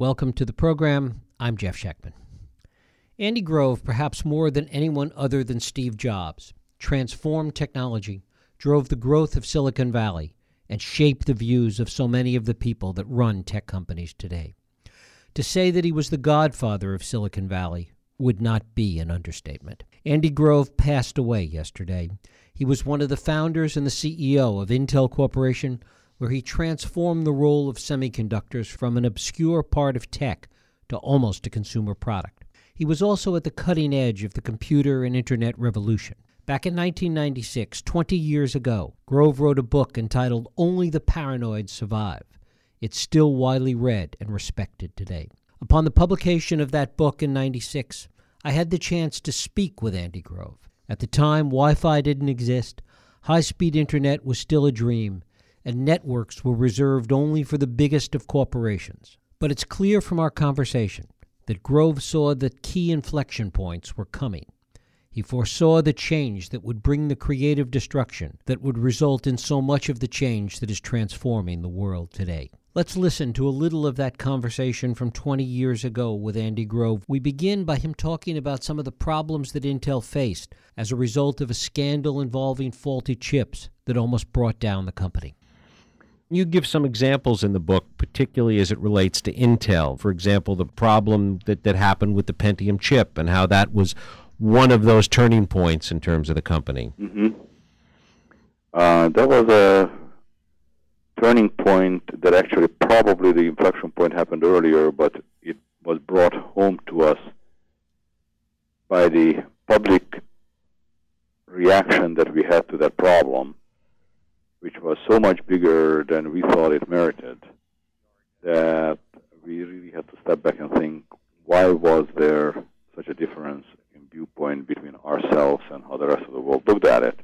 Welcome to the program. I'm Jeff Schechtman. Andy Grove, perhaps more than anyone other than Steve Jobs, transformed technology, drove the growth of Silicon Valley, and shaped the views of so many of the people that run tech companies today. To say that he was the godfather of Silicon Valley would not be an understatement. Andy Grove passed away yesterday. He was one of the founders and the CEO of Intel Corporation, where he transformed the role of semiconductors from an obscure part of tech to almost a consumer product. He was also at the cutting edge of the computer and internet revolution. Back in 1996, 20 years ago, Grove wrote a book entitled Only the Paranoid Survive. It's still widely read and respected today. Upon the publication of that book in 96, I had the chance to speak with Andy Grove. At the time, Wi Fi didn't exist, high speed internet was still a dream, and networks were reserved only for the biggest of corporations. But it's clear from our conversation that Grove saw that key inflection points were coming. He foresaw the change that would bring the creative destruction that would result in so much of the change that is transforming the world today. Let's listen to a little of that conversation from 20 years ago with Andy Grove. We begin by him talking about some of the problems that Intel faced as a result of a scandal involving faulty chips that almost brought down the company. You give some examples in the book, particularly as it relates to Intel. For example, the problem that, that happened with the Pentium chip and how that was one of those turning points in terms of the company. Mm-hmm. Uh, that was a turning point that actually probably the inflection point happened earlier, but it was brought home to us by the public reaction that we had to that problem which was so much bigger than we thought it merited, that we really had to step back and think, why was there such a difference in viewpoint between ourselves and how the rest of the world looked at it?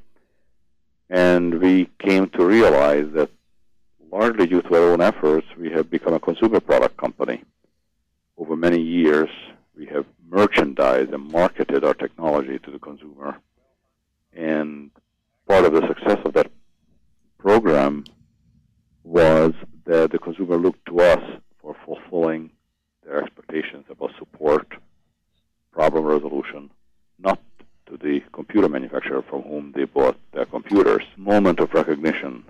And we came to realize that largely due to our own efforts, we have become a consumer product company. Over many years, we have merchandised and marketed our technology to the consumer. And part of the success of that program was that the consumer looked to us for fulfilling their expectations about support, problem resolution, not to the computer manufacturer from whom they bought their computers. Moment of recognition,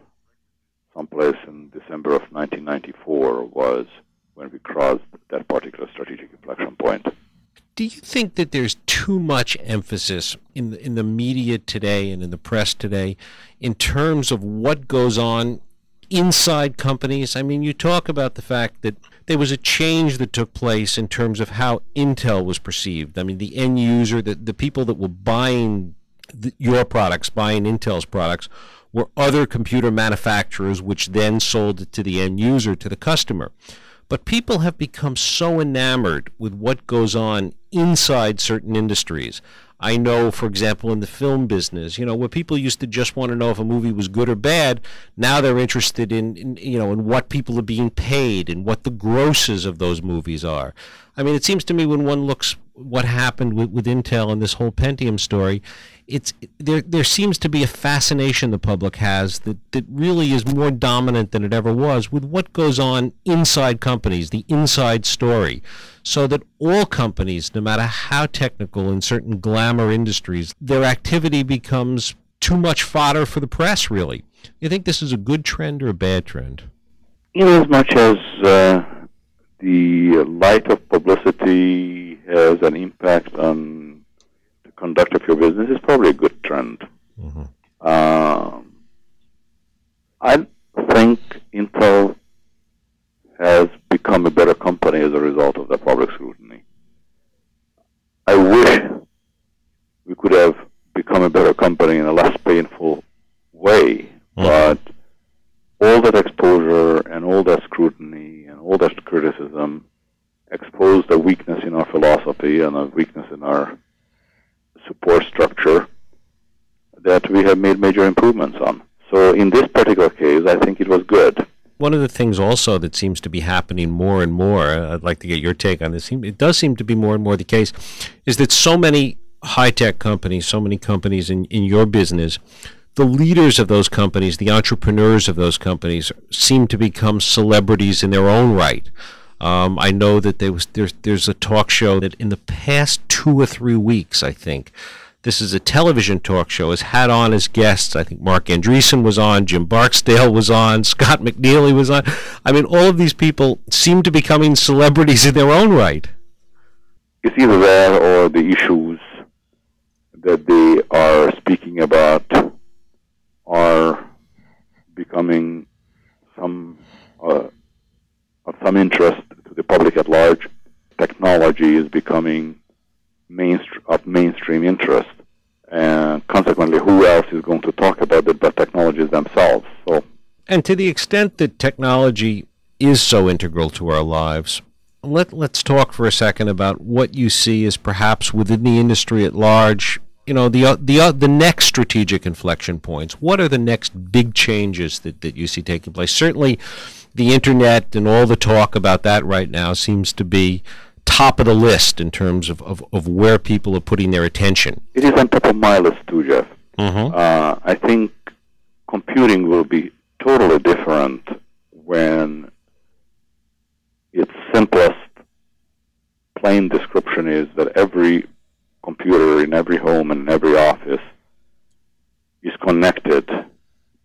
someplace in December of 1994, was when we crossed that particular strategic inflection point. Do you think that there's too much emphasis in the, in the media today and in the press today in terms of what goes on inside companies? I mean, you talk about the fact that there was a change that took place in terms of how Intel was perceived. I mean, the end user, the, the people that were buying the, your products, buying Intel's products, were other computer manufacturers, which then sold it to the end user, to the customer. But people have become so enamored with what goes on inside certain industries. I know, for example, in the film business, you know, where people used to just want to know if a movie was good or bad, now they're interested in, in, you know, in what people are being paid and what the grosses of those movies are. I mean, it seems to me when one looks what happened with, with Intel and this whole Pentium story, it's there. There seems to be a fascination the public has that that really is more dominant than it ever was with what goes on inside companies, the inside story, so that all companies, no matter how technical in certain glamour industries, their activity becomes too much fodder for the press. Really, you think this is a good trend or a bad trend? In as much as uh, the light of publicity has an impact on the conduct of your business is probably a good trend. Mm-hmm. Um, I think Intel has become a better company as a result of the public scrutiny. I wish we could have become a better company in a less painful way, mm-hmm. but all that exposure and all that scrutiny and all that criticism exposed a weakness in our philosophy and a weakness in our support structure that we have made major improvements on. So in this particular case, I think it was good. One of the things also that seems to be happening more and more, I'd like to get your take on this, it does seem to be more and more the case, is that so many high tech companies, so many companies in, in your business, the leaders of those companies, the entrepreneurs of those companies, seem to become celebrities in their own right. Um, I know that there was there's there's a talk show that in the past two or three weeks, I think, this is a television talk show, has had on as guests. I think Marc Andreessen was on, Jim Barksdale was on, Scott McNealy was on. I mean, all of these people seem to be becoming celebrities in their own right. It's either that or the issues that they are speaking about are becoming some uh, of some interest to the public at large. Technology is becoming mainstream of mainstream interest, and consequently, who else is going to talk about it but technologies themselves? So, and to the extent that technology is so integral to our lives, let let's talk for a second about what you see as perhaps within the industry at large. You know the uh, the uh, the next strategic inflection points. What are the next big changes that, that you see taking place? Certainly, the internet and all the talk about that right now seems to be top of the list in terms of, of, of where people are putting their attention. It is on top of my list too, Jeff. Mm-hmm. Uh, I think computing will be totally different when its simplest plain description is that every computer in every home and in every office is connected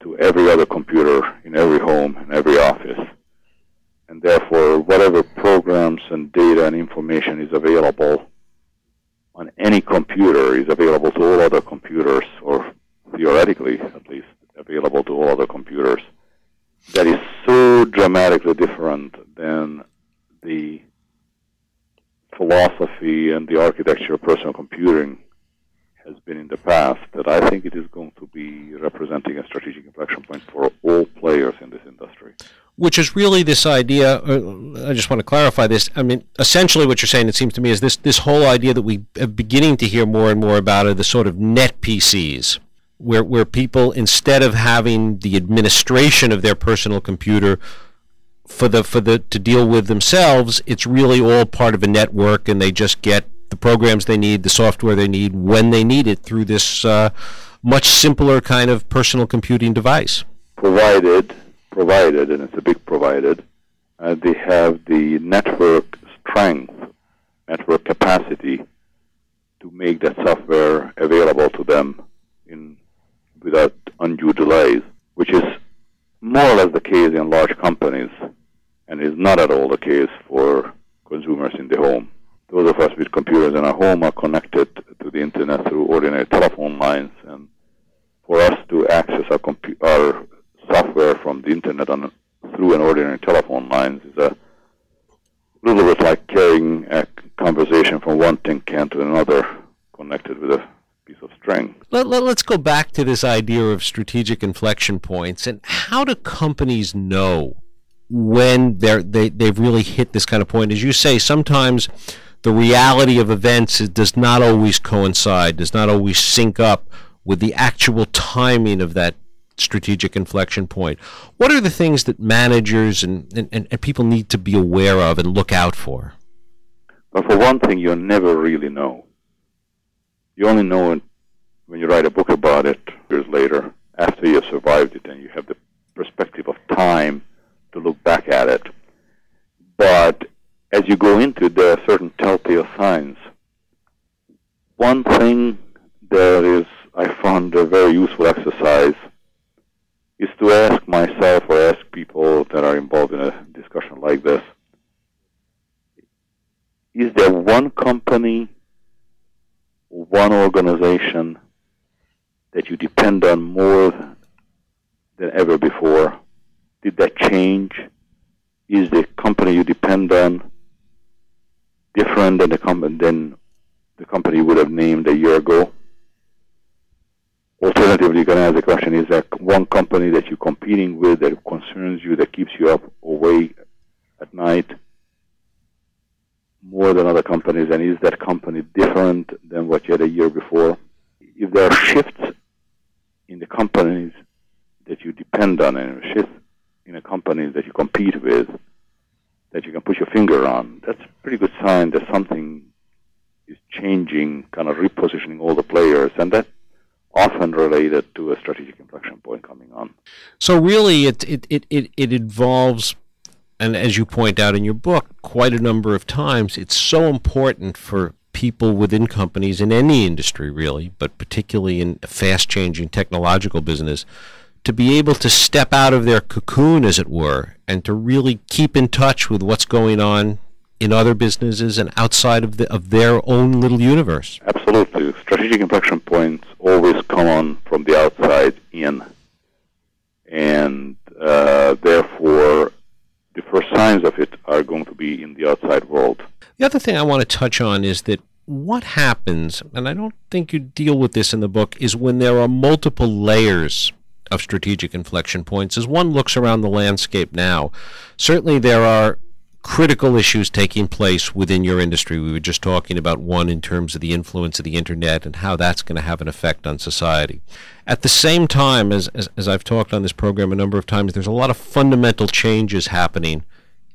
to every other computer in every home and every office and therefore whatever programs and data and information is available on any computer is available to all other computers, or theoretically at least available to all other computers. That is so dramatically different than the philosophy and the architecture of personal computing has been in the past that I think it is going to be representing a strategic inflection point for all players in this industry which is really this idea. Uh, I just want to clarify this. I mean, essentially, what you're saying, it seems to me, is this this whole idea that we are beginning to hear more and more about are the sort of net PCs, where where people instead of having the administration of their personal computer for the for the to deal with themselves, it's really all part of a network, and they just get the programs they need, the software they need when they need it through this uh, much simpler kind of personal computing device. Provided provided, and it's a big provided, uh, they have the network strength, network capacity to make that software available to them in without undue delays, which is more or less the case in large companies and is not at all the case for consumers in the home. Those of us with computers in our home are connected to the internet through ordinary telephone lines, and for us to access our, compu- our software from the internet on through an ordinary telephone lines is a little bit like carrying a conversation from one tin can to another connected with a piece of string. Let, let, us go back to this idea of strategic inflection points and how do companies know when they're, they, they've really hit this kind of point? As you say, sometimes the reality of events does not always coincide, does not always sync up with the actual timing of that strategic inflection point. What are the things that managers and, and, and people need to be aware of and look out for? Well, for one thing, you never really know. You only know it when you write a book about it years later, after you have survived it and you have the perspective of time to look back at it. You go into it, there are certain telltale signs. One thing that is, I found a very useful exercise is to ask myself or ask people that are involved in a discussion like this, is there one company, one organization that you depend on more than ever before? Did that change? Is the company you depend on different than the, com- than the company would have named a year ago? Alternatively, you can ask the question, is there one company that you're competing with that concerns you, that keeps you up awake at night more than other companies, and is that company different than what you had a year before? If there are shifts in the companies that you depend on and shifts in the companies that you compete with that you can put your finger on, that's pretty good sign that something is changing, kind of repositioning all the players, and that often related to a strategic inflection point coming on. So really, it it, it, it, it involves and as you point out in your book, quite a number of times, it's so important for people within companies in any industry, really, but particularly in a fast changing technological business, to be able to step out of their cocoon, as it were, and to really keep in touch with what's going on in other businesses and outside of, the, of their own little universe. Absolutely. Strategic inflection points always come on from the outside in. And uh, therefore, the first signs of it are going to be in the outside world. The other thing I want to touch on is that what happens, and I don't think you deal with this in the book, is when there are multiple layers of strategic inflection points. As one looks around the landscape now, certainly there are critical issues taking place within your industry. We were just talking about one in terms of the influence of the internet and how that's going to have an effect on society. At the same time, as, as, as I've talked on this program a number of times, there's a lot of fundamental changes happening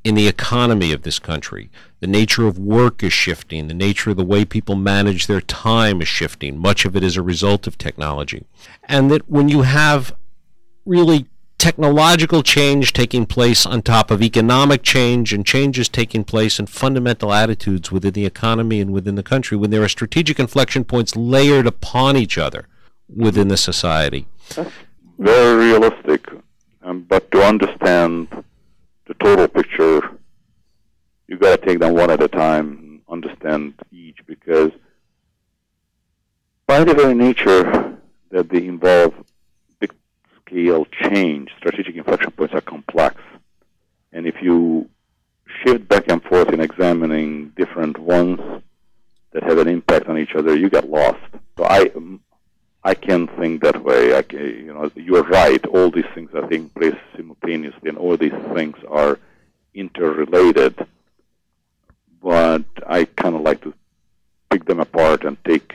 in the economy of this country. The nature of work is shifting. The nature of the way people manage their time is shifting. Much of it is a result of technology. And that when you have really technological change taking place on top of economic change and changes taking place in fundamental attitudes within the economy and within the country when there are strategic inflection points layered upon each other within the society. That's very realistic. Um, but to understand the total picture, you've got to take them one at a time, and understand each, because by the very nature that they involve scale change, strategic inflection points are complex. And if you shift back and forth in examining different ones that have an impact on each other, you get lost. So I, I can think that way. I can, you know, you're right. All these things are taking place simultaneously, and all these things are interrelated. But I kind of like to pick them apart and take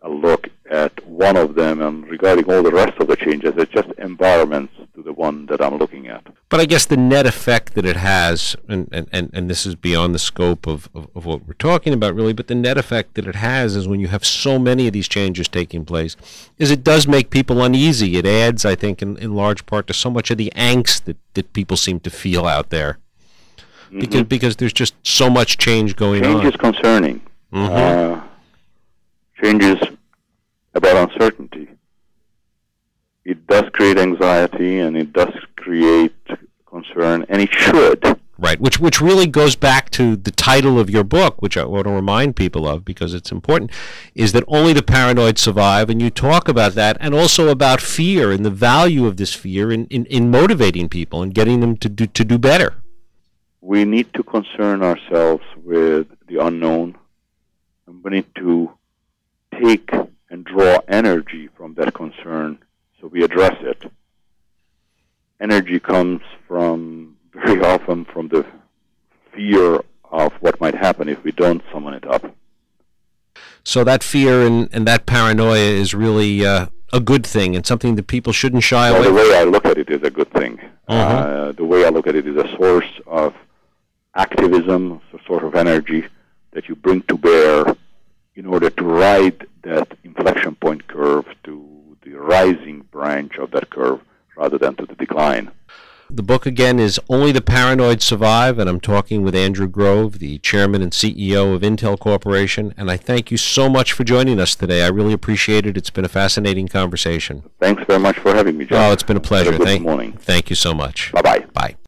a look at one of them and regarding all the rest of the changes, it's just environments to the one that I'm looking at. But I guess the net effect that it has, and, and, and this is beyond the scope of, of, of, what we're talking about really, but the net effect that it has is when you have so many of these changes taking place, is it does make people uneasy. It adds, I think, in, in large part to so much of the angst that, that people seem to feel out there. Mm-hmm. Because, because there's just so much change going change on. Change is concerning. Mm-hmm. Uh, changes about uncertainty. It does create anxiety and it does create concern, and it should. Right, which which really goes back to the title of your book, which I want to remind people of because it's important, is that only the paranoid survive, and you talk about that, and also about fear and the value of this fear in, in, in motivating people and getting them to do to do better. We need to concern ourselves with the unknown, and we need to take and draw energy from that concern, so we address it. Energy comes from very often from the fear of what might happen if we don't summon it up. So that fear and, and that paranoia is really uh, a good thing and something that people shouldn't shy well, away from. The way I look at it is a good thing. Uh-huh. Uh, the way I look at it is a source of activism, a sort of energy that you bring to bear in order to ride that inflection point curve to the rising branch of that curve rather than to the decline. The book again is Only the Paranoid Survive, and I'm talking with Andrew Grove, the chairman and CEO of Intel Corporation. And I thank you so much for joining us today. I really appreciate it. It's been a fascinating conversation. Thanks very much for having me, John. Oh, it's been a pleasure. good thank, morning. Thank you so much. Bye bye. Bye.